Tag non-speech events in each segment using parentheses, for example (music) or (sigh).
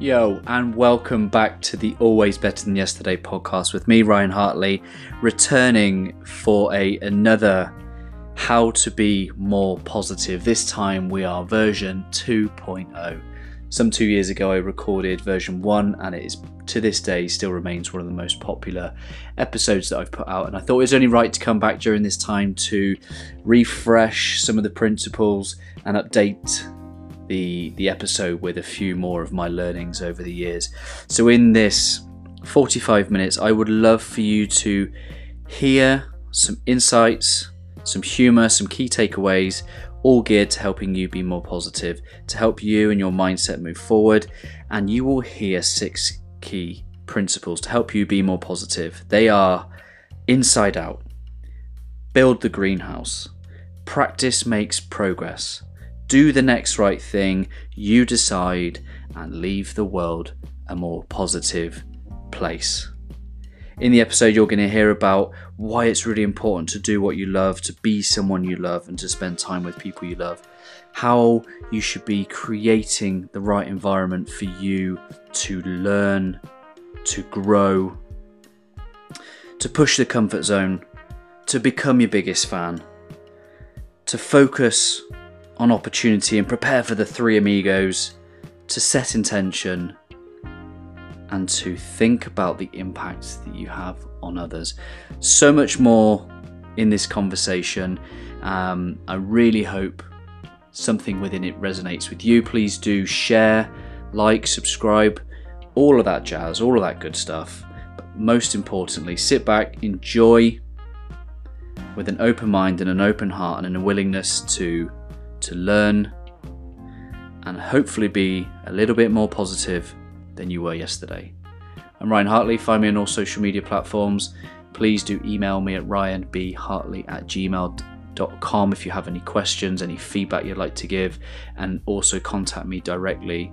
Yo, and welcome back to the Always Better Than Yesterday podcast with me, Ryan Hartley, returning for a another How to Be More Positive. This time we are version 2.0. Some two years ago, I recorded version 1, and it is to this day still remains one of the most popular episodes that I've put out. And I thought it was only right to come back during this time to refresh some of the principles and update the the episode with a few more of my learnings over the years. So in this 45 minutes, I would love for you to hear some insights, some humor, some key takeaways, all geared to helping you be more positive, to help you and your mindset move forward. And you will hear six key principles to help you be more positive. They are inside out, build the greenhouse, practice makes progress, do the next right thing, you decide, and leave the world a more positive place. In the episode, you're going to hear about why it's really important to do what you love, to be someone you love, and to spend time with people you love. How you should be creating the right environment for you to learn, to grow, to push the comfort zone, to become your biggest fan, to focus on opportunity and prepare for the three amigos, to set intention, and to think about the impact that you have on others. So much more in this conversation. Um, I really hope something within it resonates with you. Please do share, like, subscribe, all of that jazz, all of that good stuff. But most importantly, sit back, enjoy with an open mind and an open heart and a willingness to to learn and hopefully be a little bit more positive than you were yesterday. I'm Ryan Hartley. Find me on all social media platforms. Please do email me at ryanbhartley at gmail.com if you have any questions, any feedback you'd like to give, and also contact me directly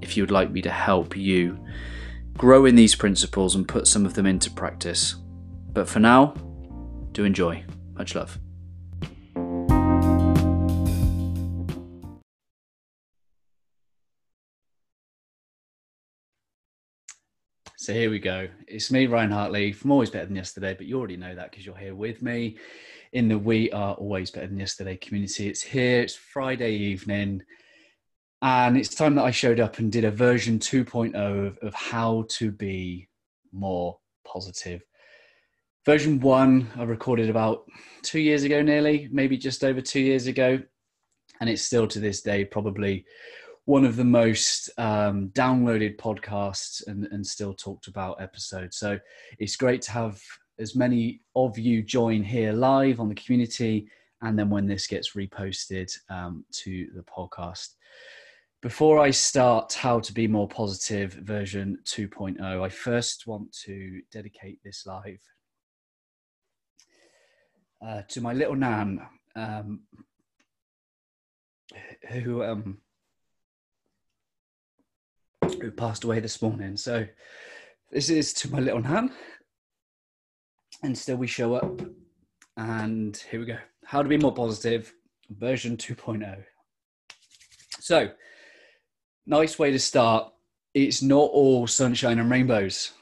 if you would like me to help you grow in these principles and put some of them into practice. But for now, do enjoy. Much love. So here we go. It's me, Ryan Hartley, from Always Better Than Yesterday, but you already know that because you're here with me in the We Are Always Better Than Yesterday community. It's here, it's Friday evening, and it's time that I showed up and did a version 2.0 of, of how to be more positive. Version one, I recorded about two years ago, nearly, maybe just over two years ago, and it's still to this day probably one of the most um, downloaded podcasts and, and still talked about episodes. So it's great to have as many of you join here live on the community, and then when this gets reposted um, to the podcast. Before I start How to Be More Positive version 2.0, I first want to dedicate this live uh, to my little Nan, um, who um, who passed away this morning. So this is to my little Nan. And still we show up. And here we go. How to be more positive, version 2.0. So, nice way to start. It's not all sunshine and rainbows.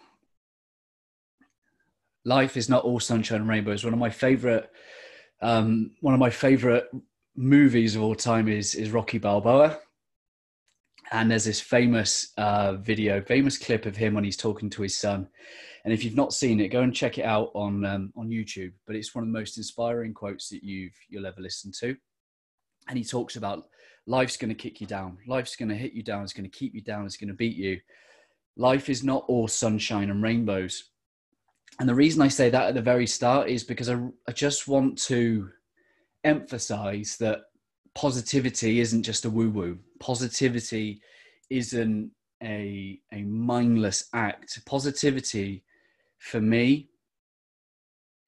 Life is not all sunshine and rainbows. One of my favorite, um, one of my favorite movies of all time is is Rocky Balboa and there's this famous uh, video, famous clip of him when he's talking to his son. And if you've not seen it, go and check it out on um, on YouTube. But it's one of the most inspiring quotes that you've you'll ever listen to. And he talks about life's going to kick you down, life's going to hit you down, it's going to keep you down, it's going to beat you. Life is not all sunshine and rainbows. And the reason I say that at the very start is because I, I just want to emphasize that positivity isn't just a woo woo. Positivity isn't a, a mindless act. Positivity, for me,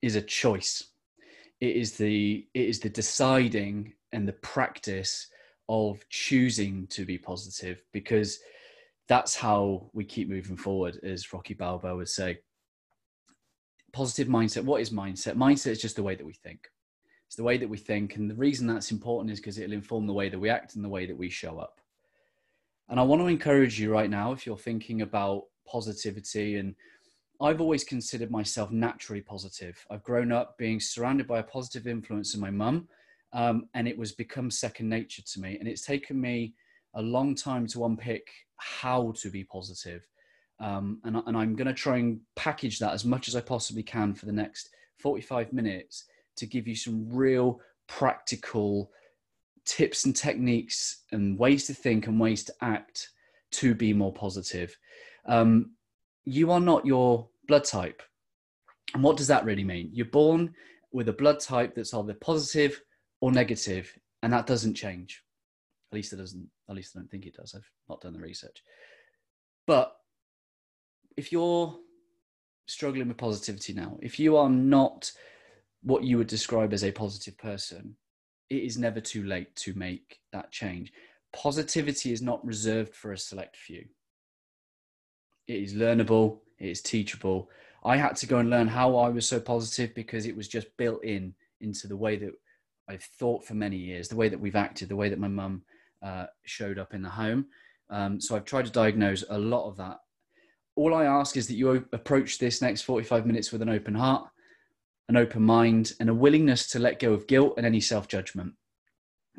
is a choice. It is the it is the deciding and the practice of choosing to be positive because that's how we keep moving forward, as Rocky Balboa would say. Positive mindset. What is mindset? Mindset is just the way that we think. It's the way that we think. And the reason that's important is because it'll inform the way that we act and the way that we show up. And I want to encourage you right now if you're thinking about positivity and I've always considered myself naturally positive. I've grown up being surrounded by a positive influence in my mum, um, and it was become second nature to me. And it's taken me a long time to unpick how to be positive. Um, and, and I'm going to try and package that as much as I possibly can for the next 45 minutes to give you some real practical tips and techniques and ways to think and ways to act to be more positive. Um, you are not your blood type. And what does that really mean? You're born with a blood type that's either positive or negative, and that doesn't change. At least it doesn't, at least I don't think it does. I've not done the research. But if you're struggling with positivity now, if you are not what you would describe as a positive person, it is never too late to make that change. Positivity is not reserved for a select few. It is learnable, it is teachable. I had to go and learn how I was so positive because it was just built in into the way that I've thought for many years, the way that we've acted, the way that my mum uh, showed up in the home. Um, so I've tried to diagnose a lot of that. All I ask is that you approach this next 45 minutes with an open heart, an open mind, and a willingness to let go of guilt and any self judgment.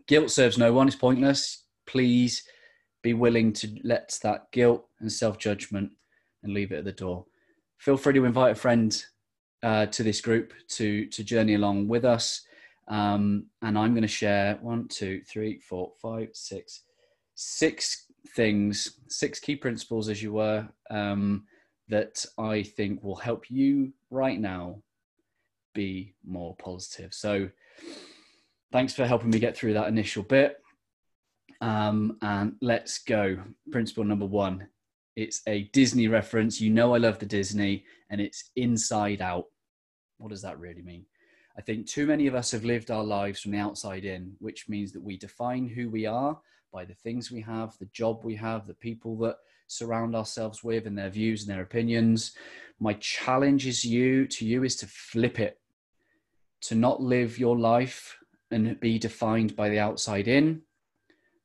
Guilt serves no one, it's pointless. Please be willing to let that guilt and self judgment and leave it at the door. Feel free to invite a friend uh, to this group to to journey along with us. Um, and I'm going to share one, two, three, four, five, six, six things, six key principles, as you were, um, that I think will help you right now be more positive. So, thanks for helping me get through that initial bit. Um, and let's go. Principle number one it's a Disney reference. You know, I love the Disney, and it's inside out. What does that really mean? I think too many of us have lived our lives from the outside in, which means that we define who we are by the things we have, the job we have, the people that surround ourselves with, and their views and their opinions. My challenge is you to you is to flip it, to not live your life and be defined by the outside in,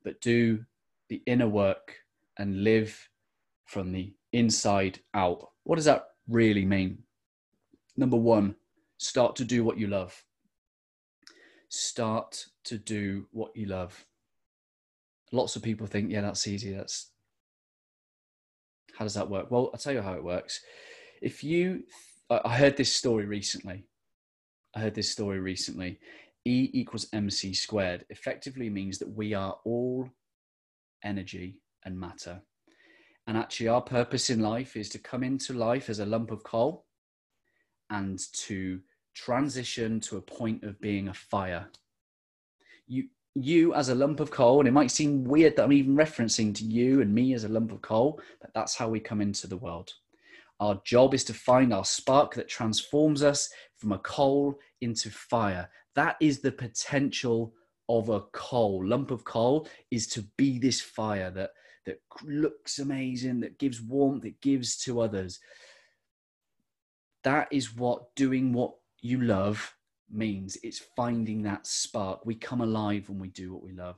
but do the inner work and live from the inside out. What does that really mean? Number one, start to do what you love. Start to do what you love. Lots of people think, yeah, that's easy. That's how does that work? Well, I'll tell you how it works. If you, I heard this story recently. I heard this story recently. E equals mc squared effectively means that we are all energy and matter. And actually, our purpose in life is to come into life as a lump of coal and to transition to a point of being a fire. You, you as a lump of coal, and it might seem weird that I'm even referencing to you and me as a lump of coal, but that's how we come into the world. Our job is to find our spark that transforms us from a coal into fire. That is the potential of a coal. Lump of coal is to be this fire that that looks amazing, that gives warmth, that gives to others. That is what doing what you love means. It's finding that spark. We come alive when we do what we love.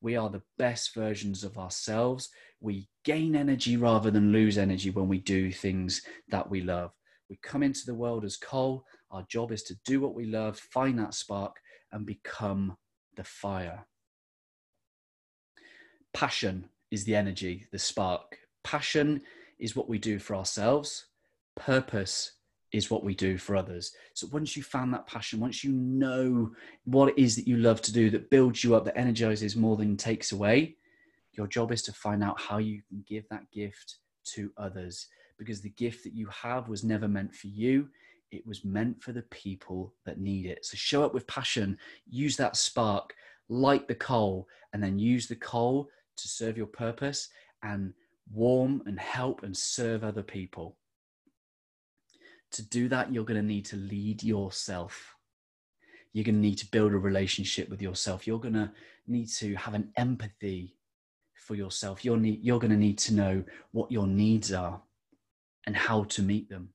We are the best versions of ourselves. We gain energy rather than lose energy when we do things that we love. We come into the world as coal. Our job is to do what we love, find that spark, and become the fire. Passion is the energy, the spark. Passion is what we do for ourselves. Purpose is what we do for others. So once you found that passion, once you know what it is that you love to do that builds you up, that energizes more than takes away, your job is to find out how you can give that gift to others because the gift that you have was never meant for you. It was meant for the people that need it. So show up with passion, use that spark, light the coal, and then use the coal to serve your purpose and warm and help and serve other people. To do that, you're going to need to lead yourself. You're going to need to build a relationship with yourself. You're going to need to have an empathy for yourself. You're, need, you're going to need to know what your needs are and how to meet them.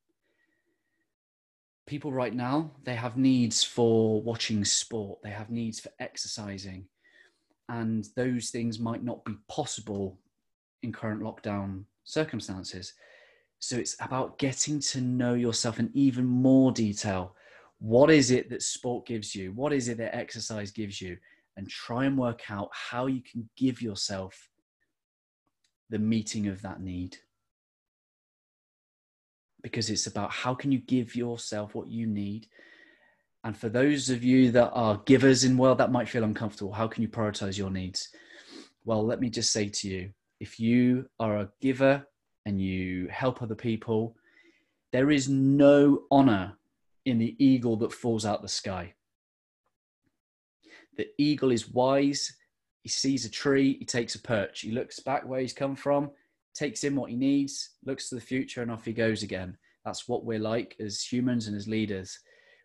People right now, they have needs for watching sport, they have needs for exercising, and those things might not be possible in current lockdown circumstances. So it's about getting to know yourself in even more detail. What is it that sport gives you? What is it that exercise gives you? And try and work out how you can give yourself the meeting of that need. Because it's about how can you give yourself what you need. And for those of you that are givers in world that might feel uncomfortable, how can you prioritize your needs? Well, let me just say to you, if you are a giver and you help other people, there is no honor in the eagle that falls out the sky. The eagle is wise. He sees a tree, he takes a perch. He looks back where he's come from, takes in what he needs, looks to the future, and off he goes again. That's what we're like as humans and as leaders.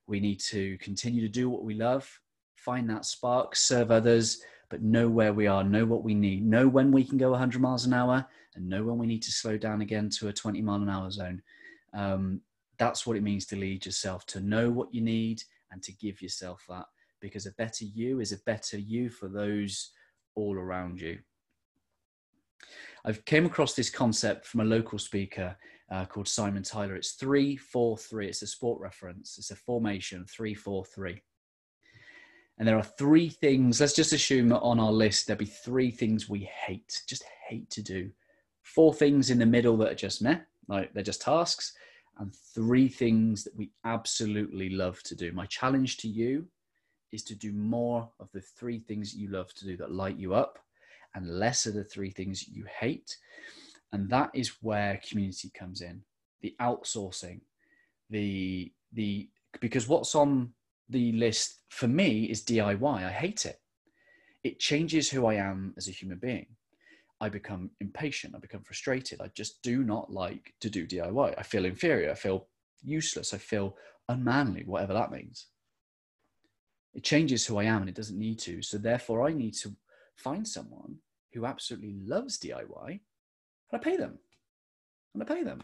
We need to continue to do what we love, find that spark, serve others, but know where we are, know what we need, know when we can go 100 miles an hour, and know when we need to slow down again to a 20 mile an hour zone. Um, that's what it means to lead yourself, to know what you need and to give yourself that. Because a better you is a better you for those all around you. I've came across this concept from a local speaker uh, called Simon Tyler. It's three four three. It's a sport reference. It's a formation three four three. And there are three things. Let's just assume that on our list there'll be three things we hate, just hate to do four things in the middle that are just meh, like they're just tasks, and three things that we absolutely love to do. My challenge to you is to do more of the three things you love to do that light you up and less of the three things you hate. And that is where community comes in the outsourcing, the, the, because what's on the list for me is DIY. I hate it. It changes who I am as a human being. I become impatient, I become frustrated. I just do not like to do DIY. I feel inferior, I feel useless, I feel unmanly, whatever that means. It changes who I am and it doesn't need to. So, therefore, I need to find someone who absolutely loves DIY and I pay them. And I pay them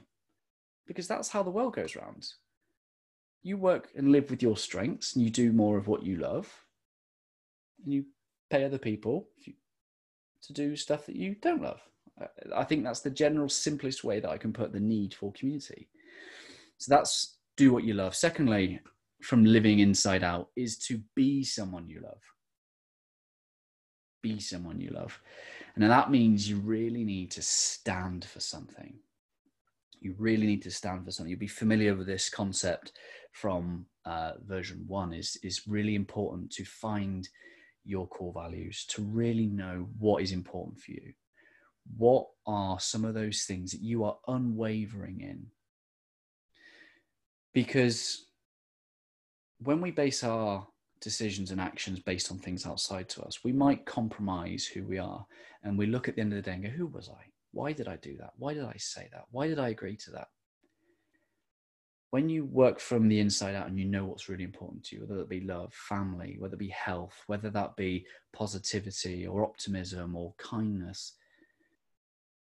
because that's how the world goes round. You work and live with your strengths and you do more of what you love and you pay other people. If you to do stuff that you don't love. I think that's the general simplest way that I can put the need for community. So that's do what you love. Secondly, from living inside out, is to be someone you love. Be someone you love. And that means you really need to stand for something. You really need to stand for something. You'll be familiar with this concept from uh, version one. Is is really important to find your core values, to really know what is important for you. What are some of those things that you are unwavering in? Because when we base our decisions and actions based on things outside to us, we might compromise who we are. And we look at the end of the day and go, Who was I? Why did I do that? Why did I say that? Why did I agree to that? When you work from the inside out and you know what's really important to you, whether that be love, family, whether it be health, whether that be positivity or optimism or kindness,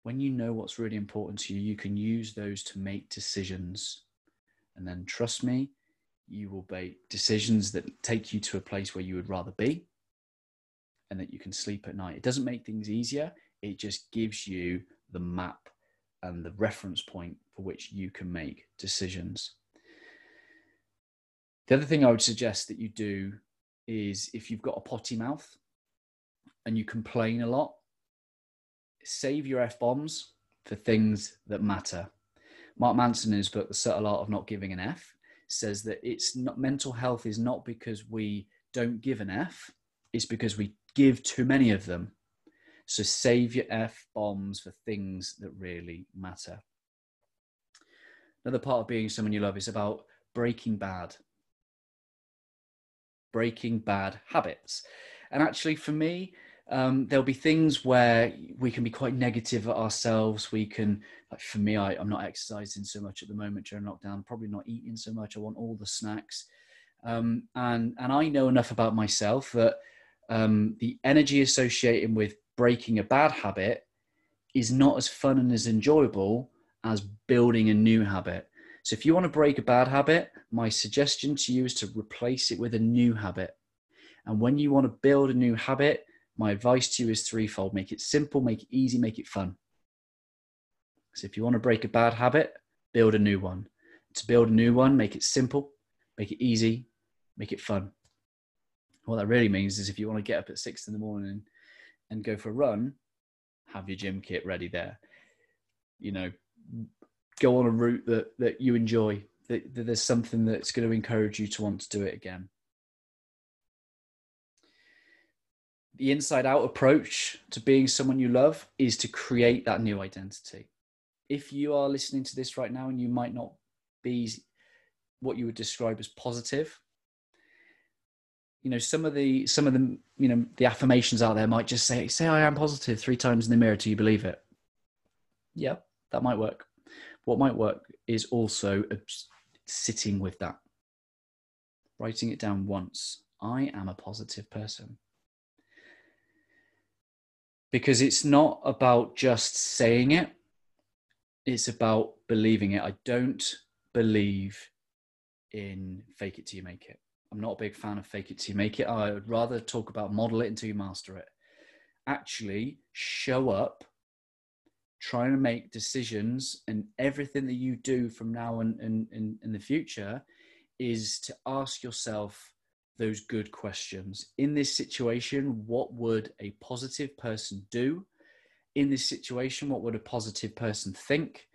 when you know what's really important to you, you can use those to make decisions. And then trust me, you will make decisions that take you to a place where you would rather be and that you can sleep at night. It doesn't make things easier, it just gives you the map and the reference point for which you can make decisions. The other thing I would suggest that you do is if you've got a potty mouth and you complain a lot, save your F bombs for things that matter. Mark Manson in his book, The Subtle Art of Not Giving an F, says that it's not mental health is not because we don't give an F, it's because we give too many of them. So save your F bombs for things that really matter. Another part of being someone you love is about breaking bad breaking bad habits. And actually, for me, um, there'll be things where we can be quite negative at ourselves. We can, like for me, I, am not exercising so much at the moment during lockdown, probably not eating so much. I want all the snacks. Um, and, and I know enough about myself that um, the energy associated with breaking a bad habit is not as fun and as enjoyable as building a new habit. So if you want to break a bad habit, my suggestion to you is to replace it with a new habit. And when you want to build a new habit, my advice to you is threefold make it simple, make it easy, make it fun. So if you want to break a bad habit, build a new one. To build a new one, make it simple, make it easy, make it fun. What that really means is if you want to get up at six in the morning and go for a run, have your gym kit ready there. You know, go on a route that, that you enjoy, that, that there's something that's going to encourage you to want to do it again. The inside out approach to being someone you love is to create that new identity. If you are listening to this right now and you might not be what you would describe as positive, you know some of the some of the you know the affirmations out there might just say say i am positive three times in the mirror till you believe it yeah that might work what might work is also sitting with that. Writing it down once. I am a positive person. Because it's not about just saying it. It's about believing it. I don't believe in fake it till you make it. I'm not a big fan of fake it till you make it. I would rather talk about model it until you master it. Actually, show up, trying to make decisions, and everything that you do from now and in, in, in the future is to ask yourself those good questions. In this situation, what would a positive person do? In this situation, what would a positive person think?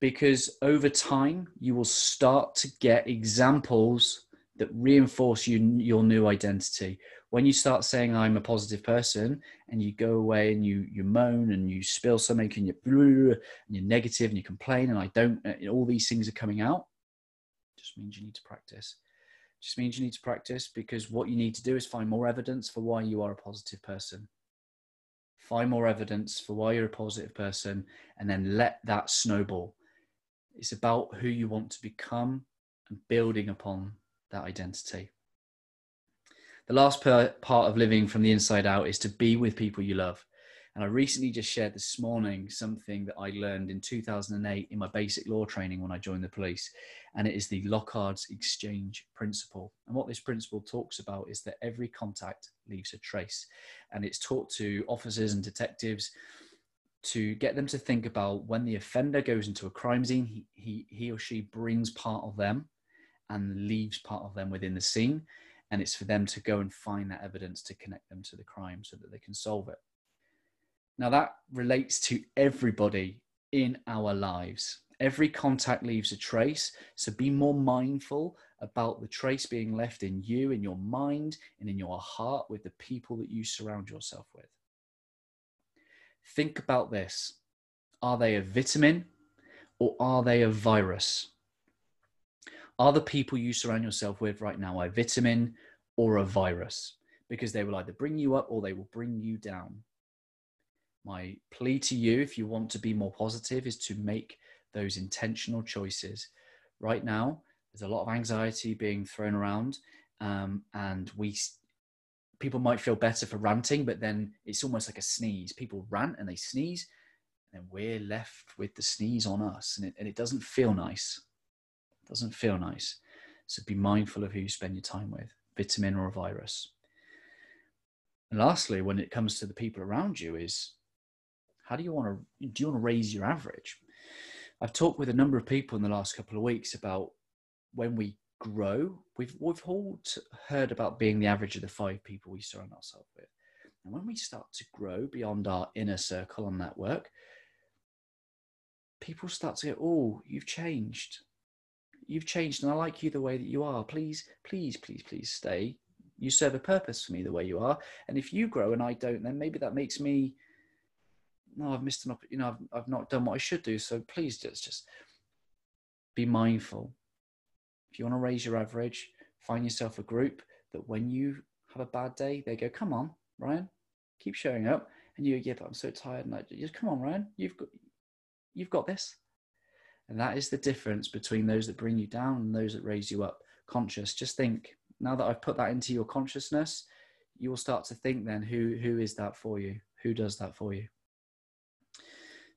Because over time, you will start to get examples that reinforce you your new identity when you start saying i'm a positive person and you go away and you you moan and you spill something and you're and you're negative and you complain and i don't uh, and all these things are coming out just means you need to practice. Just means you need to practice because what you need to do is find more evidence for why you are a positive person. Find more evidence for why you're a positive person and then let that snowball. It's about who you want to become and building upon that identity. The last part of living from the inside out is to be with people you love. And I recently just shared this morning something that I learned in 2008 in my basic law training when I joined the police. And it is the Locard's exchange principle. And what this principle talks about is that every contact leaves a trace. And it's taught to officers and detectives to get them to think about when the offender goes into a crime scene, he, he, he or she brings part of them and leaves part of them within the scene. And it's for them to go and find that evidence to connect them to the crime so that they can solve it. Now, that relates to everybody in our lives. Every contact leaves a trace. So be more mindful about the trace being left in you, in your mind, and in your heart with the people that you surround yourself with. Think about this Are they a vitamin or are they a virus? Are the people you surround yourself with right now a vitamin or a virus? Because they will either bring you up or they will bring you down. My plea to you, if you want to be more positive, is to make those intentional choices. Right now, there's a lot of anxiety being thrown around, um, and we people might feel better for ranting, but then it's almost like a sneeze. People rant and they sneeze, and we're left with the sneeze on us, and it, and it doesn't feel nice doesn't feel nice. So be mindful of who you spend your time with, vitamin or a virus. And lastly, when it comes to the people around you, is how do you want to do you want to raise your average? I've talked with a number of people in the last couple of weeks about when we grow, we've we've all heard about being the average of the five people we surround ourselves with. And when we start to grow beyond our inner circle on that work, people start to go, Oh, you've changed you've changed and I like you the way that you are. Please, please, please, please stay. You serve a purpose for me the way you are. And if you grow and I don't, then maybe that makes me, no, I've missed an opportunity, you know, I've, I've not done what I should do. So please just, just be mindful. If you want to raise your average, find yourself a group that when you have a bad day, they go, come on, Ryan, keep showing up. And you, yeah, but I'm so tired. And I just, come on, Ryan, you've got, you've got this and that is the difference between those that bring you down and those that raise you up. Conscious. Just think, now that I've put that into your consciousness, you will start to think then who who is that for you? Who does that for you?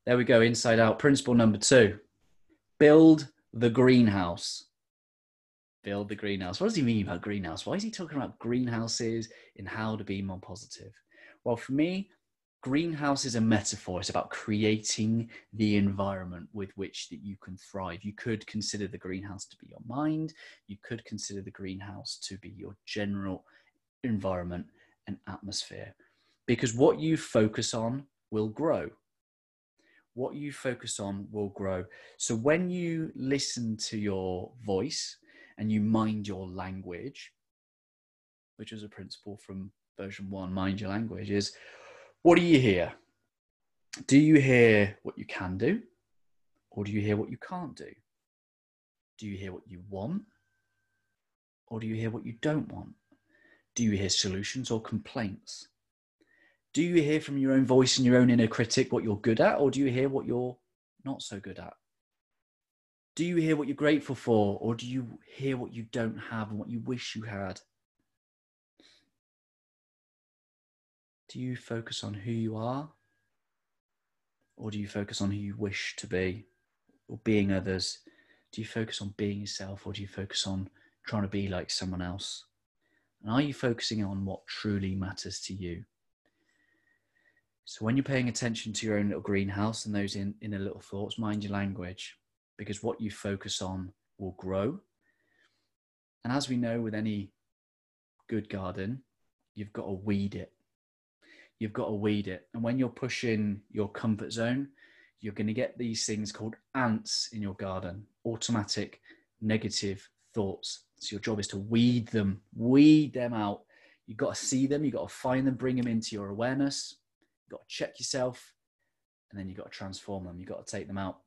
There we go, inside out. Principle number two. Build the greenhouse. Build the greenhouse. What does he mean about greenhouse? Why is he talking about greenhouses and how to be more positive? Well, for me, greenhouse is a metaphor. It's about creating the environment with which that you can thrive. You could consider the greenhouse to be your mind. You could consider the greenhouse to be your general environment and atmosphere. Because what you focus on will grow. What you focus on will grow. So when you listen to your voice and you mind your language, which is a principle from version one, mind your language, is what do you hear? Do you hear what you can do? Or do you hear what you can't do? Do you hear what you want? Or do you hear what you don't want? Do you hear solutions or complaints? Do you hear from your own voice and your own inner critic what you're good at, or do you hear what you're not so good at? Do you hear what you're grateful for, or do you hear what you don't have and what you wish you had? Do you focus on who you are? Or do you focus on who you wish to be or being others? Do you focus on being yourself or do you focus on trying to be like someone else? And are you focusing on what truly matters to you? So when you're paying attention to your own little greenhouse and those in, inner little thoughts, mind your language because what you focus on will grow. And as we know with any good garden, you've got to weed it you've got to weed it. And when you're pushing your comfort zone, you're going to get these things called ants in your garden, automatic negative thoughts. So your job is to weed them, weed them out. You've got to see them, you've got to find them, bring them into your awareness. You've got to check yourself, and then you've got to transform them. You've got to take them out.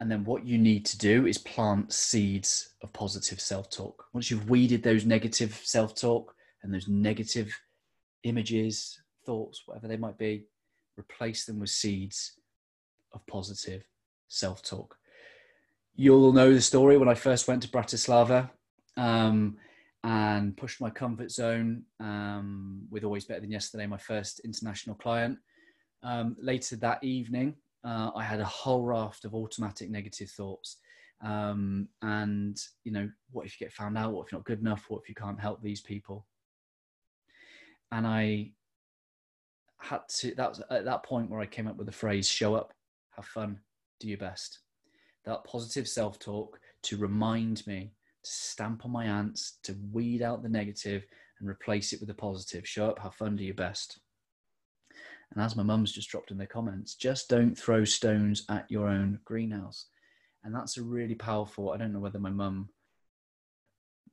And then what you need to do is plant seeds of positive self talk. Once you've weeded those negative self talk and those negative images, thoughts, whatever they might be, replace them with seeds of positive self talk. You'll know the story when I first went to Bratislava um, and pushed my comfort zone um, with Always Better Than Yesterday, my first international client. Um, later that evening, uh, I had a whole raft of automatic negative thoughts. Um, and, you know, what if you get found out? What if you're not good enough? What if you can't help these people? And I had to. That was at that point where I came up with the phrase "show up, have fun, do your best." That positive self-talk to remind me to stamp on my ants, to weed out the negative and replace it with the positive. Show up, have fun, do your best. And as my mum's just dropped in the comments, just don't throw stones at your own greenhouse. And that's a really powerful. I don't know whether my mum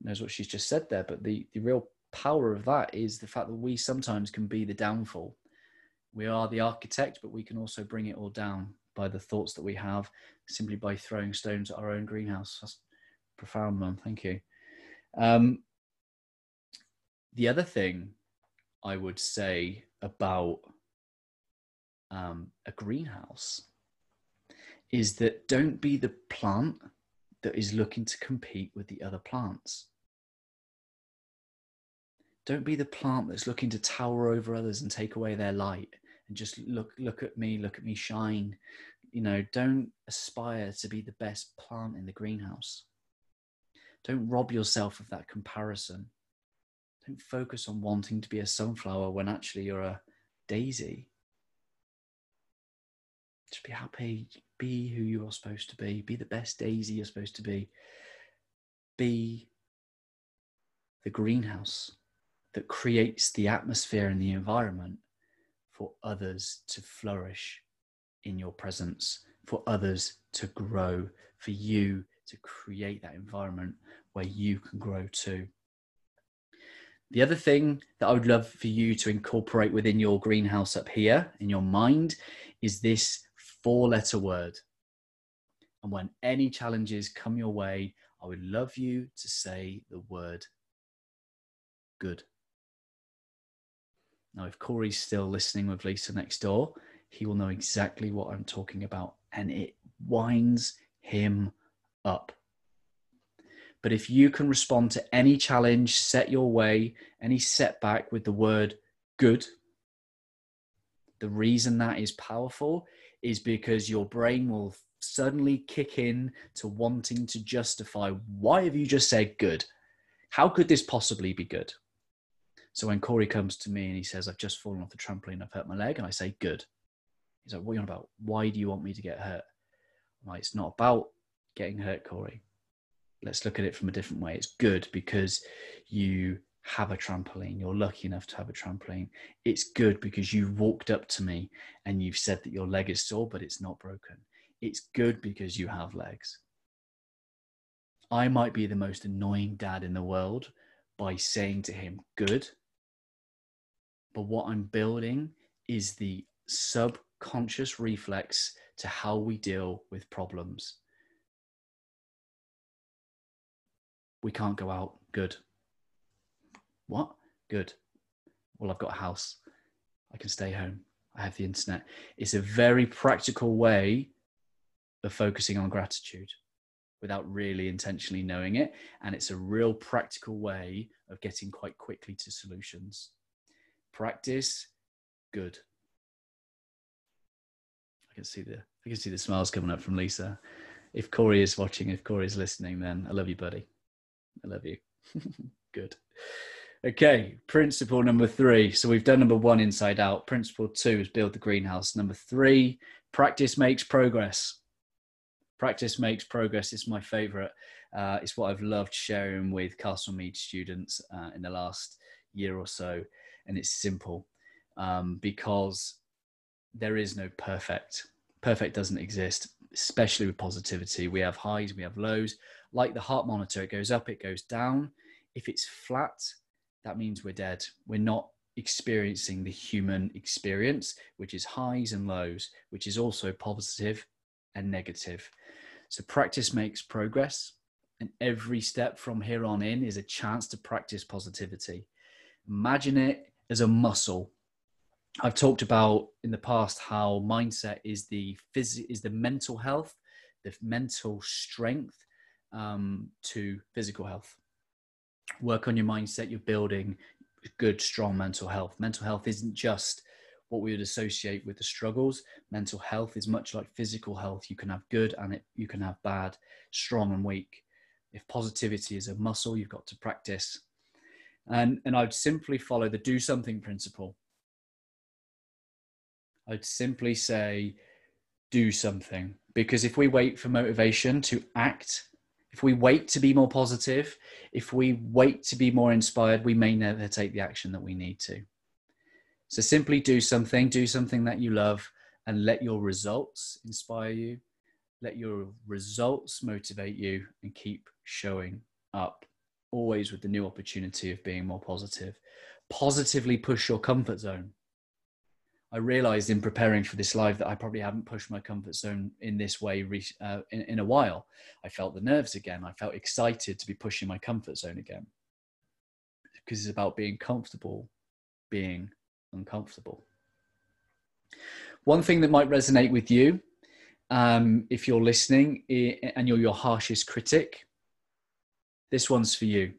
knows what she's just said there, but the, the real power of that is the fact that we sometimes can be the downfall. We are the architect, but we can also bring it all down by the thoughts that we have simply by throwing stones at our own greenhouse. That's profound, man. Thank you. Um, the other thing I would say about um, a greenhouse is that don't be the plant that is looking to compete with the other plants. Don't be the plant that's looking to tower over others and take away their light and just look look at me, look at me shine. You know, don't aspire to be the best plant in the greenhouse. Don't rob yourself of that comparison. Don't focus on wanting to be a sunflower when actually you're a daisy. Just be happy, be who you are supposed to be, be the best daisy you're supposed to be. Be the greenhouse that creates the atmosphere and the environment for others to flourish in your presence, for others to grow, for you to create that environment where you can grow too. The other thing that I would love for you to incorporate within your greenhouse up here in your mind is this four letter word. And when any challenges come your way, I would love you to say the word good. Now, if Corey's still listening with Lisa next door, he will know exactly what I'm talking about, and it winds him up. But if you can respond to any challenge set your way, any setback with the word good, the reason that is powerful is because your brain will suddenly kick in to wanting to justify why have you just said good? How could this possibly be good? So when Corey comes to me and he says, I've just fallen off the trampoline, I've hurt my leg, and I say, Good. He's like, What are you on about? Why do you want me to get hurt? I'm like, It's not about getting hurt, Corey. Let's look at it from a different way. It's good because you have a trampoline. You're lucky enough to have a trampoline. It's good because you walked up to me and you've said that your leg is sore, but it's not broken. It's good because you have legs. I might be the most annoying dad in the world by saying to him, good. But what I'm building is the subconscious reflex to how we deal with problems. We can't go out. Good. What? Good. Well, I've got a house. I can stay home. I have the internet. It's a very practical way of focusing on gratitude without really intentionally knowing it. And it's a real practical way of getting quite quickly to solutions. Practice, good. I can see the I can see the smiles coming up from Lisa. If Corey is watching, if Corey is listening, then I love you, buddy. I love you. (laughs) good. Okay, principle number three. So we've done number one inside out. Principle two is build the greenhouse. Number three, practice makes progress practice makes progress is my favorite uh, it's what i've loved sharing with Castle Mead students uh, in the last year or so and it's simple um, because there is no perfect perfect doesn't exist especially with positivity. We have highs we have lows. Like the heart monitor it goes up it goes down. If it's flat that means we're dead. We're not experiencing the human experience which is highs and lows which is also positive and negative. So practice makes progress, and every step from here on in is a chance to practice positivity. Imagine it as a muscle. I've talked about in the past how mindset is the phys- is the mental health, the mental strength um, to physical health. Work on your mindset. You're building good, strong mental health. Mental health isn't just what we would associate with the struggles. Mental health is much like physical health. You can have good and it, you can have bad, strong and weak. If positivity is a muscle, you've got to practice. And, and I'd simply follow the do something principle. I'd simply say, do something. Because if we wait for motivation to act, if we wait to be more positive, if we wait to be more inspired, we may never take the action that we need to. So simply do something, do something that you love, and let your results inspire you. Let your results motivate you and keep showing up, always with the new opportunity of being more positive. Positively push your comfort zone. I realized in preparing for this live that I probably haven't pushed my comfort zone in this way uh, in, in a while. I felt the nerves again. I felt excited to be pushing my comfort zone again because it's about being comfortable, being uncomfortable. One thing that might resonate with you, um, if you're listening and you're your harshest critic, this one's for you.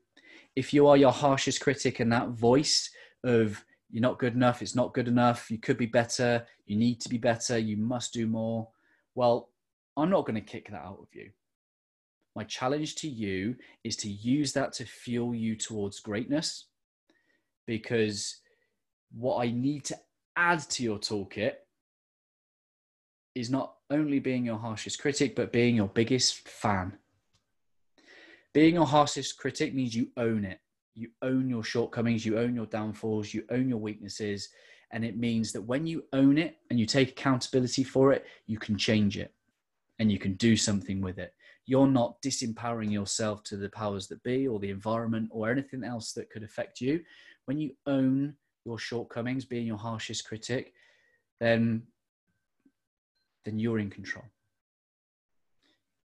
If you are your harshest critic and that voice of you're not good enough, it's not good enough, you could be better, you need to be better, you must do more, well, I'm not going to kick that out of you. My challenge to you is to use that to fuel you towards greatness because what I need to add to your toolkit is not only being your harshest critic, but being your biggest fan. Being your harshest critic means you own it. You own your shortcomings, you own your downfalls, you own your weaknesses. And it means that when you own it and you take accountability for it, you can change it and you can do something with it. You're not disempowering yourself to the powers that be or the environment or anything else that could affect you. When you own your shortcomings, being your harshest critic, then, then you're in control.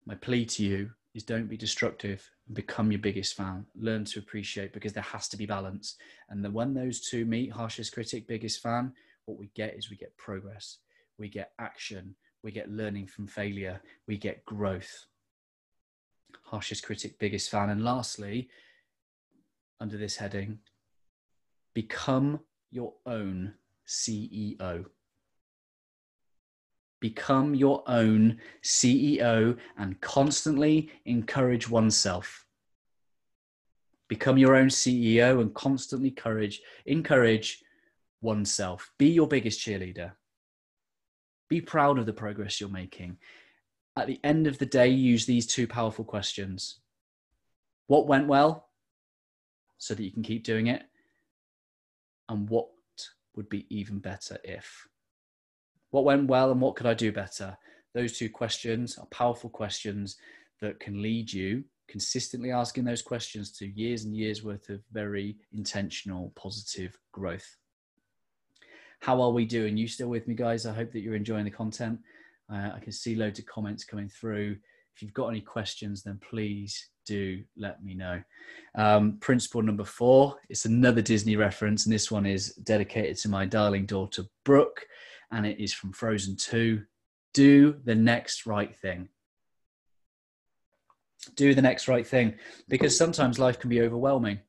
My plea to you is don't be destructive and become your biggest fan. Learn to appreciate because there has to be balance. And then when those two meet, harshest critic, biggest fan, what we get is we get progress, we get action, we get learning from failure, we get growth. Harshest critic, biggest fan. And lastly, under this heading, Become your own CEO. Become your own CEO and constantly encourage oneself. Become your own CEO and constantly courage, encourage oneself. Be your biggest cheerleader. Be proud of the progress you're making. At the end of the day, use these two powerful questions What went well? So that you can keep doing it. And what would be even better if? What went well and what could I do better? Those two questions are powerful questions that can lead you consistently asking those questions to years and years worth of very intentional positive growth. How are we doing? You still with me, guys? I hope that you're enjoying the content. Uh, I can see loads of comments coming through. If you've got any questions, then please do let me know. Um, principle number four, it's another Disney reference, and this one is dedicated to my darling daughter, Brooke, and it is from Frozen 2. Do the next right thing. Do the next right thing because sometimes life can be overwhelming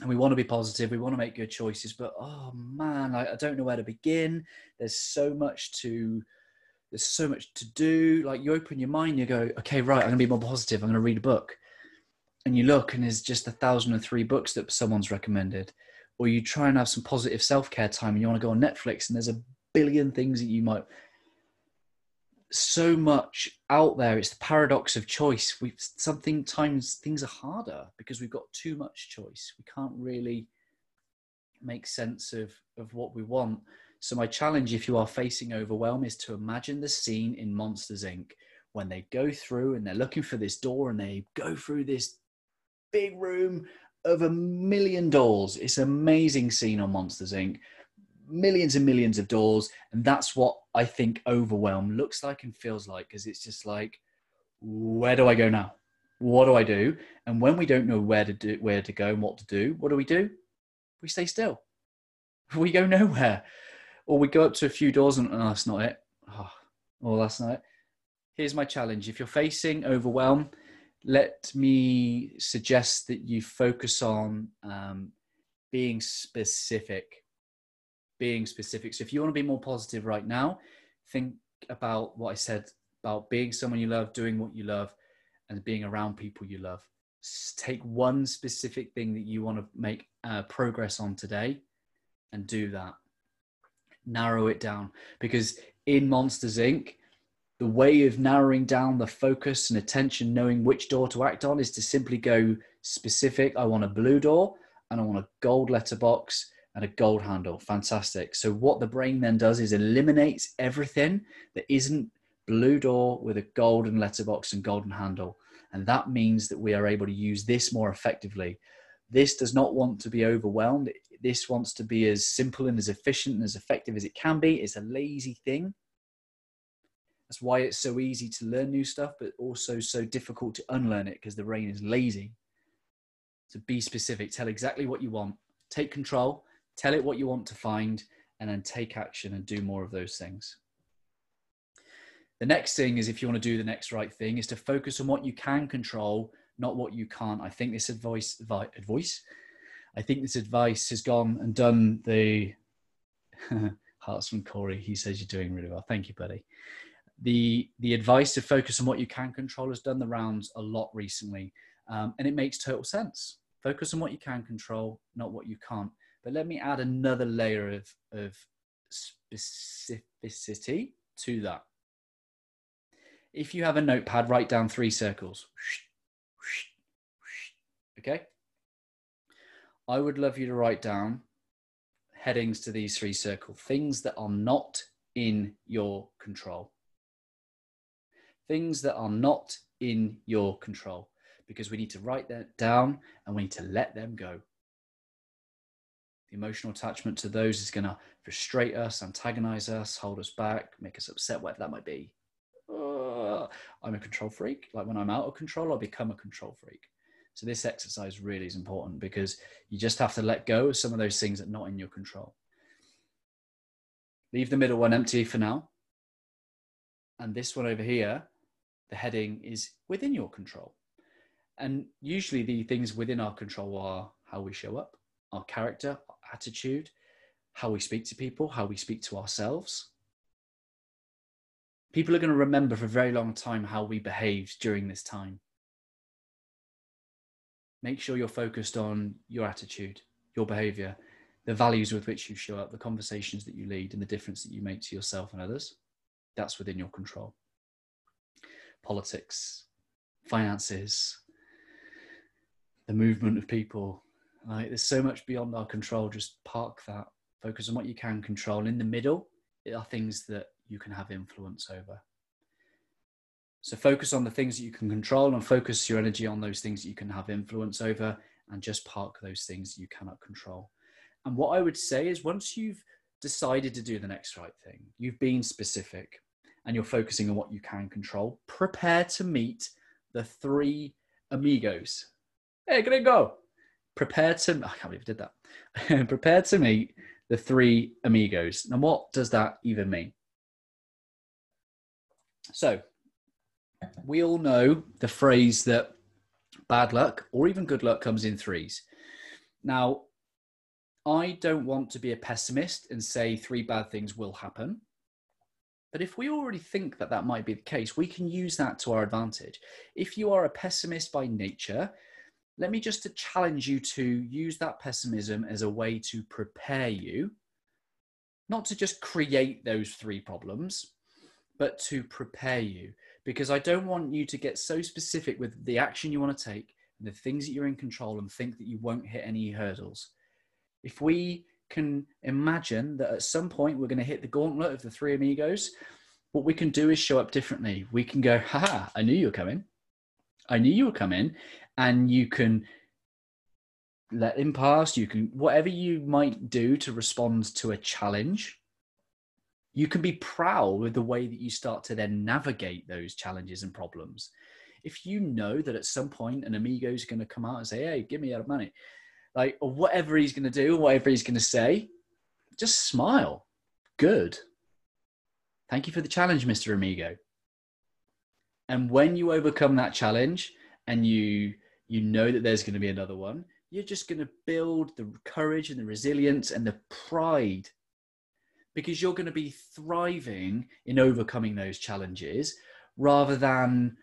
and we want to be positive we want to make good choices but oh man I, I, don't know where to begin there's so much to there's so much to do like you open your mind you go okay right i'm to be more positive i'm to read a book and you look and there's just a thousand and three books that someone's recommended or you try and have some positive self-care time and you want to go on netflix and there's a billion things that you might so much out there. It's the paradox of choice. We something times things are harder because we've got too much choice. We can't really make sense of of what we want. So my challenge, if you are facing overwhelm, is to imagine the scene in Monsters Inc. when they go through and they're looking for this door and they go through this big room of a million doors. It's an amazing scene on Monsters Inc millions and millions of doors and that's what i think overwhelm looks like and feels like because it's just like where do i go now? What do i do? And when we don't know where to do where to go and what to do what do we do? We stay still. (laughs) We go nowhere. Or we go up to a few doors and oh, that's not it. Oh, oh that's not it. Here's my challenge. If you're facing overwhelm let me suggest that you focus on um, being specific being specific. So if you want to be more positive right now, think about what I said about being someone you love, doing what you love, and being around people you love. Take one specific thing that you want to make uh, progress on today and do that. Narrow it down because in Monsters Inc., the way of narrowing down the focus and attention, knowing which door to act on, is to simply go specific. I want a blue door and I want a gold letterbox and a gold handle. Fantastic. So what the brain then does is eliminates everything that isn't blue door with a golden letterbox and golden handle. And that means that we are able to use this more effectively. This does not want to be overwhelmed. This wants to be as simple and as efficient and as effective as it can be. It's a lazy thing. That's why it's so easy to learn new stuff, but also so difficult to unlearn it because the brain is lazy. To be specific, tell exactly what you want, take control, tell it what you want to find, and then take action and do more of those things. The next thing is if you want to do the next right thing, is to focus on what you can control, not what you can't. I think this advice, advice, I think this advice has gone and done the (laughs) hearts from Corey. He says you're doing really well. Thank you, buddy. The the advice to focus on what you can control has done the rounds a lot recently, um, and it makes total sense. Focus on what you can control, not what you can't. But let me add another layer of, of specificity to that. If you have a notepad, write down three circles. Okay? I would love you to write down headings to these three circles, things that are not in your control. Things that are not in your control, because we need to write that down and we need to let them go. The emotional attachment to those is going to frustrate us, antagonize us, hold us back, make us upset, whatever that might be. Uh, I'm a control freak. Like when I'm out of control, I become a control freak. So this exercise really is important because you just have to let go of some of those things that are not in your control. Leave the middle one empty for now. And this one over here, the heading is within your control. And usually the things within our control are how we show up, our character, attitude, how we speak to people, how we speak to ourselves. People are going to remember for a very long time how we behaved during this time. Make sure you're focused on your attitude, your behavior, the values with which you show up, the conversations that you lead, and the difference that you make to yourself and others. That's within your control. Politics, finances, the movement of people. Like, there's so much beyond our control. Just park that, focus on what you can control. In the middle are things that you can have influence over. So focus on the things that you can control and focus your energy on those things that you can have influence over and just park those things you cannot control. And what I would say is once you've decided to do the next right thing, you've been specific and you're focusing on what you can control, prepare to meet the three amigos. Hey, go. Prepare to, I can't believe I did that. (laughs) prepare to meet the three amigos. Now, what does that even mean? So, we all know the phrase that bad luck or even good luck comes in threes. Now, I don't want to be a pessimist and say three bad things will happen. But if we already think that that might be the case, we can use that to our advantage. If you are a pessimist by nature, let me just to challenge you to use that pessimism as a way to prepare you, not to just create those three problems, but to prepare you. Because I don't want you to get so specific with the action you want to take and the things that you're in control and think that you won't hit any hurdles if we can imagine that at some point we're going to hit the gauntlet of the three amigos, what we can do is show up differently. We can go, haha, I knew you were coming. I knew you were coming. And you can let him pass. You can, whatever you might do to respond to a challenge, you can be proud with the way that you start to then navigate those challenges and problems. If you know that at some point an amigo is going to come out and say, hey, give me your money, like or whatever he's going to do, whatever he's going to say, just smile. Good. Thank you for the challenge, Mr. Amigo. And when you overcome that challenge and you you know that there's going to be another one, you're just going to build the courage and the resilience and the pride because you're going to be thriving in overcoming those challenges rather than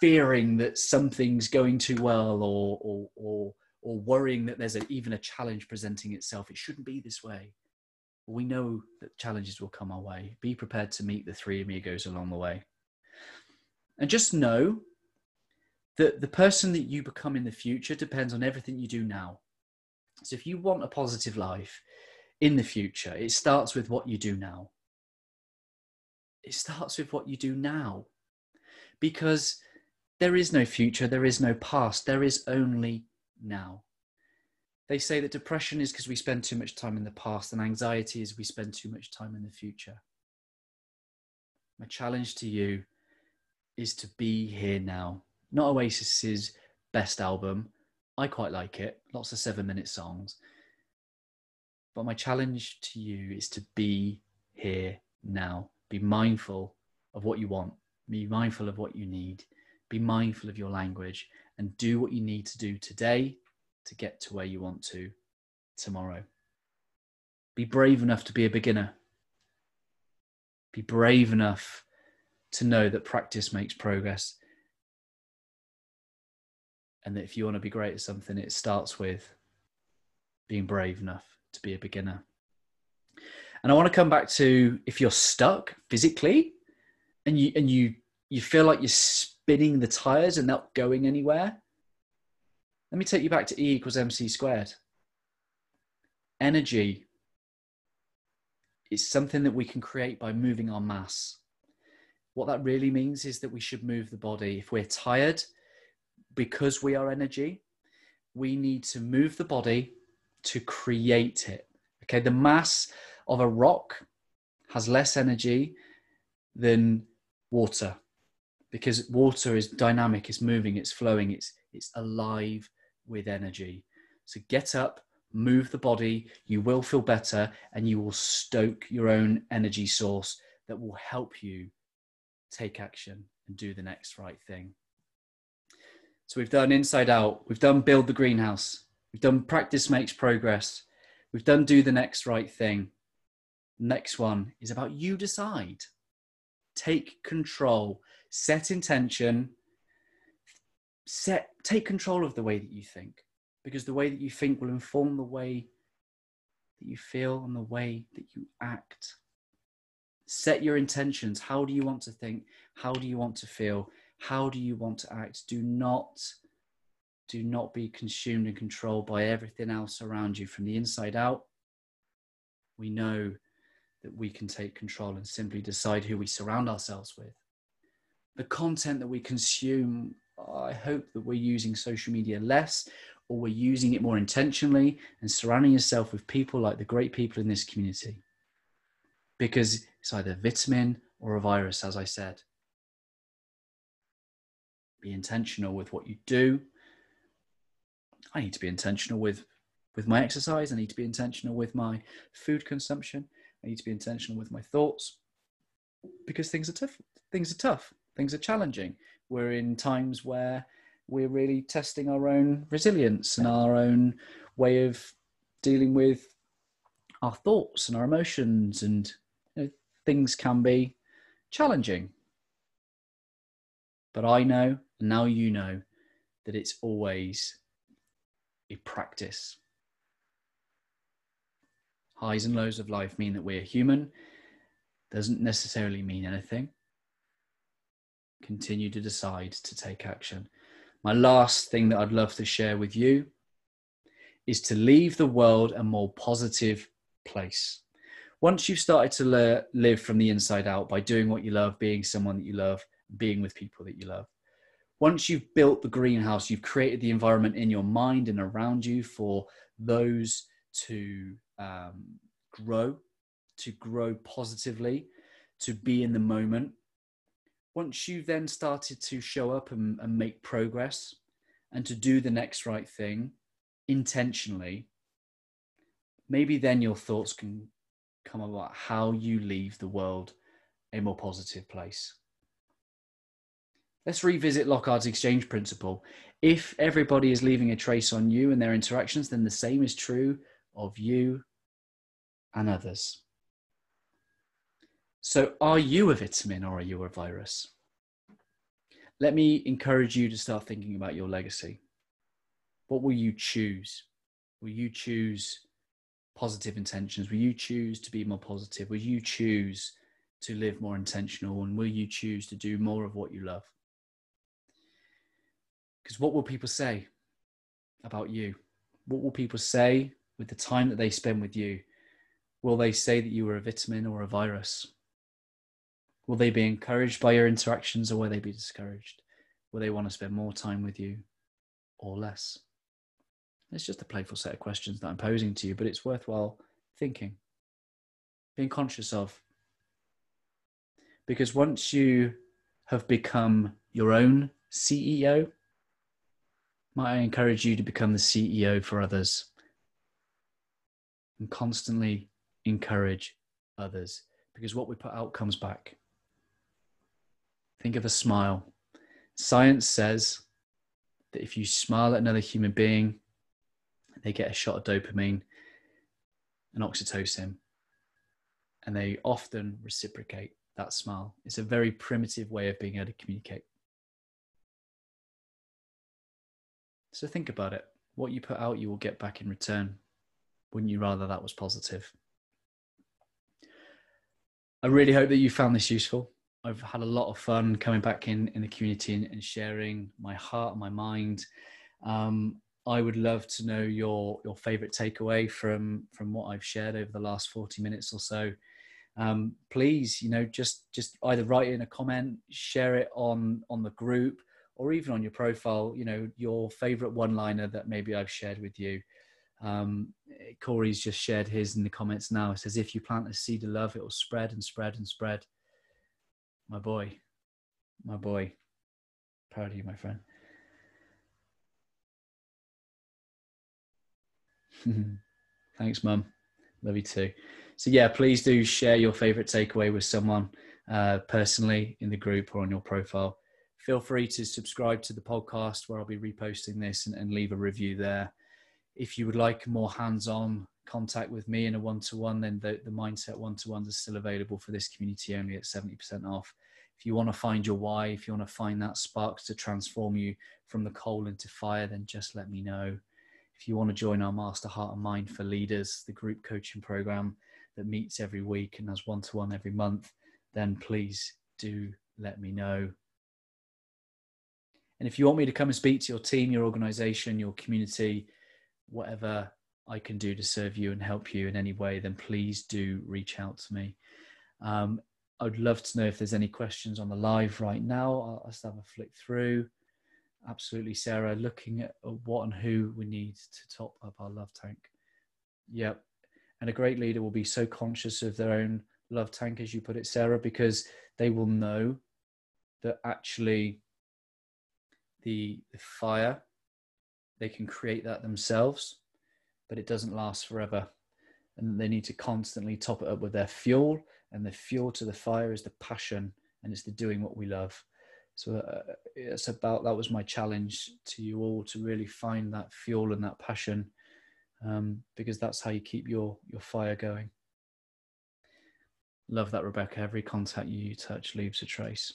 fearing that something's going too well or or or or worrying that there's a, even a challenge presenting itself. It shouldn't be this way. We know that challenges will come our way. Be prepared to meet the three amigos along the way. And just know that the person that you become in the future depends on everything you do now. So if you want a positive life in the future, it starts with what you do now. It starts with what you do now. Because there is no future, there is no past, there is only now. They say that depression is because we spend too much time in the past, and anxiety is we spend too much time in the future. My challenge to you is to be here now. Not Oasis's best album. I quite like it, lots of seven minute songs. But my challenge to you is to be here now. Be mindful of what you want, be mindful of what you need, be mindful of your language, and do what you need to do today to get to where you want to tomorrow. Be brave enough to be a beginner. Be brave enough to know that practice makes progress. And that if you want to be great at something, it starts with being brave enough to be a beginner. And I want to come back to if you're stuck physically and you and you you feel like you're spinning the tires and not going anywhere. Let me take you back to E equals mc squared. Energy is something that we can create by moving our mass. What that really means is that we should move the body. If we're tired, because we are energy, we need to move the body to create it. Okay, the mass of a rock has less energy than water because water is dynamic, it's moving, it's flowing, it's it's alive with energy. So get up, move the body, you will feel better and you will stoke your own energy source that will help you take action and do the next right thing. So we've done inside out, we've done build the greenhouse, we've done practice makes progress, we've done do the next right thing. Next one is about you decide. Take control set intention, set take control of the way that you think because the way that you think will inform the way that you feel and the way that you act set your intentions. How do you want to think? How do you want to feel? How do you want to act? Do not do not be consumed and controlled by everything else around you. From the inside out we know that we can take control and simply decide who we surround ourselves with. The content that we consume I hope that we're using social media less or we're using it more intentionally and surrounding yourself with people like the great people in this community. Because it's either a vitamin or a virus, as I said. Be intentional with what you do. I need to be intentional with, with my exercise. I need to be intentional with my food consumption. I need to be intentional with my thoughts because things are tough. Things are tough. Things are challenging. We're in times where we're really testing our own resilience and our own way of dealing with our thoughts and our emotions, and things can be challenging. But I know, and now you know, that it's always a practice. Highs and lows of life mean that we're human, doesn't necessarily mean anything continue to decide to take action. My last thing that I'd love to share with you is to leave the world a more positive place. Once you've started to le- live from the inside out by doing what you love, being someone that you love, being with people that you love, once you've built the greenhouse, you've created the environment in your mind and around you for those to um, grow, to grow positively, to be in the moment, once you've then started to show up and, and make progress and to do the next right thing intentionally, maybe then your thoughts can come about how you leave the world a more positive place. Let's revisit Locard's exchange principle. If everybody is leaving a trace on you and their interactions, then the same is true of you and others. So, are you a vitamin or are you a virus? Let me encourage you to start thinking about your legacy. What will you choose? Will you choose positive intentions? Will you choose to be more positive? Will you choose to live more intentional? And will you choose to do more of what you love? Because what will people say about you? What will people say with the time that they spend with you? Will they say that you were a vitamin or a virus? Will they be encouraged by your interactions or will they be discouraged? Will they want to spend more time with you or less? It's just a playful set of questions that I'm posing to you, but it's worthwhile thinking, being conscious of. Because once you have become your own CEO, might I encourage you to become the CEO for others and constantly encourage others because what we put out comes back. Think of a smile. Science says that if you smile at another human being, they get a shot of dopamine and oxytocin, and they often reciprocate that smile. It's a very primitive way of being able to communicate. So think about it. What you put out, you will get back in return. Wouldn't you rather that was positive? I really hope that you found this useful. I've had a lot of fun coming back in in the community and, and sharing my heart, my mind. Um, I would love to know your your favorite takeaway from from what I've shared over the last 40 minutes or so. Um, please, you know, just just either write in a comment, share it on on the group, or even on your profile. You know, your favorite one liner that maybe I've shared with you. Um, Corey's just shared his in the comments now. It says, "If you plant a seed of love, it will spread and spread and spread." my boy, my boy. Proud of you, my friend. Thanks, Mum. Love you too. So yeah, please do share your favorite takeaway with someone uh, personally in the group or on your profile. Feel free to subscribe to the podcast where I'll be reposting this and, and leave a review there. If you would like more hands-on contact with me in a one-to-one, then the, the mindset one-to-ones are still available for this community only at 70% off. If you want to find your why, if you want to find that spark to transform you from the coal into fire, then just let me know. If you want to join our Master Heart and Mind for Leaders, the group coaching program that meets every week and has one to one every month, then please do let me know. And if you want me to come and speak to your team, your organization, your community, whatever I can do to serve you and help you in any way, then please do reach out to me. Um, I'd love to know if there's any questions on the live right now. I'll, just have a flick through. Absolutely, Sarah. Looking at what and who we need to top up our love tank. Yep. And a great leader will be so conscious of their own love tank, as you put it, Sarah, because they will know that actually the, the fire, they can create that themselves, but it doesn't last forever. And they need to constantly top it up with their fuel. And the fuel to the fire is the passion and it's the doing what we love. So uh, it's about that was my challenge to you all to really find that fuel and that passion um, because that's how you keep your your fire going. Love that, Rebecca. Every contact you touch leaves a trace.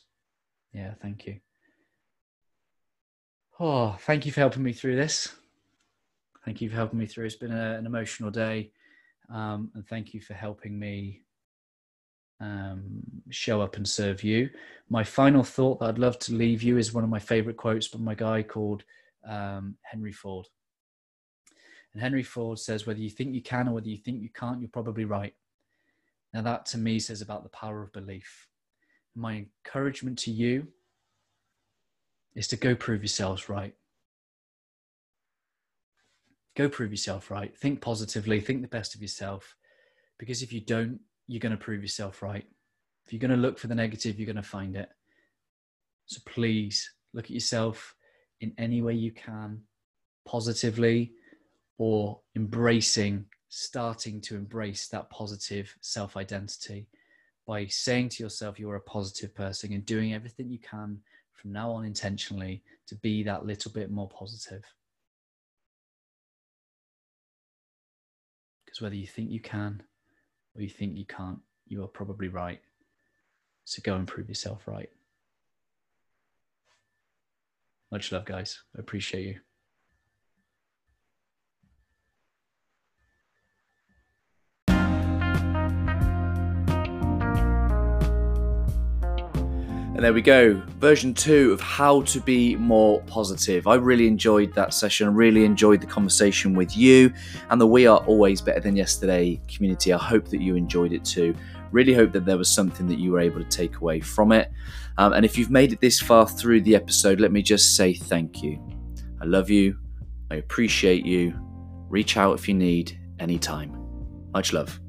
Yeah, thank you. Oh, thank you for helping me through this. Thank you for helping me through. It's been a, an emotional day. Um, and thank you for helping me um, show up and serve you. My final thought that I'd love to leave you is one of my favorite quotes by my guy called um, Henry Ford. And Henry Ford says, whether you think you can or whether you think you can't, you're probably right. Now, that to me says about the power of belief. My encouragement to you is to go prove yourselves right. Go prove yourself right. Think positively, think the best of yourself. Because if you don't, you're going to prove yourself right. If you're going to look for the negative, you're going to find it. So please look at yourself in any way you can, positively or embracing starting to embrace that positive self identity by saying to yourself you're a positive person and doing everything you can from now on intentionally to be that little bit more positive. Because whether you think you can or you think you can't, you are probably right. So go and prove yourself right. Much love, guys. I appreciate you. And there we go, version two of how to be more positive. I really enjoyed that session. I really enjoyed the conversation with you and the We Are Always Better Than Yesterday community. I hope that you enjoyed it too. Really hope that there was something that you were able to take away from it. Um, and if you've made it this far through the episode, let me just say thank you. I love you. I appreciate you. Reach out if you need anytime. Much love.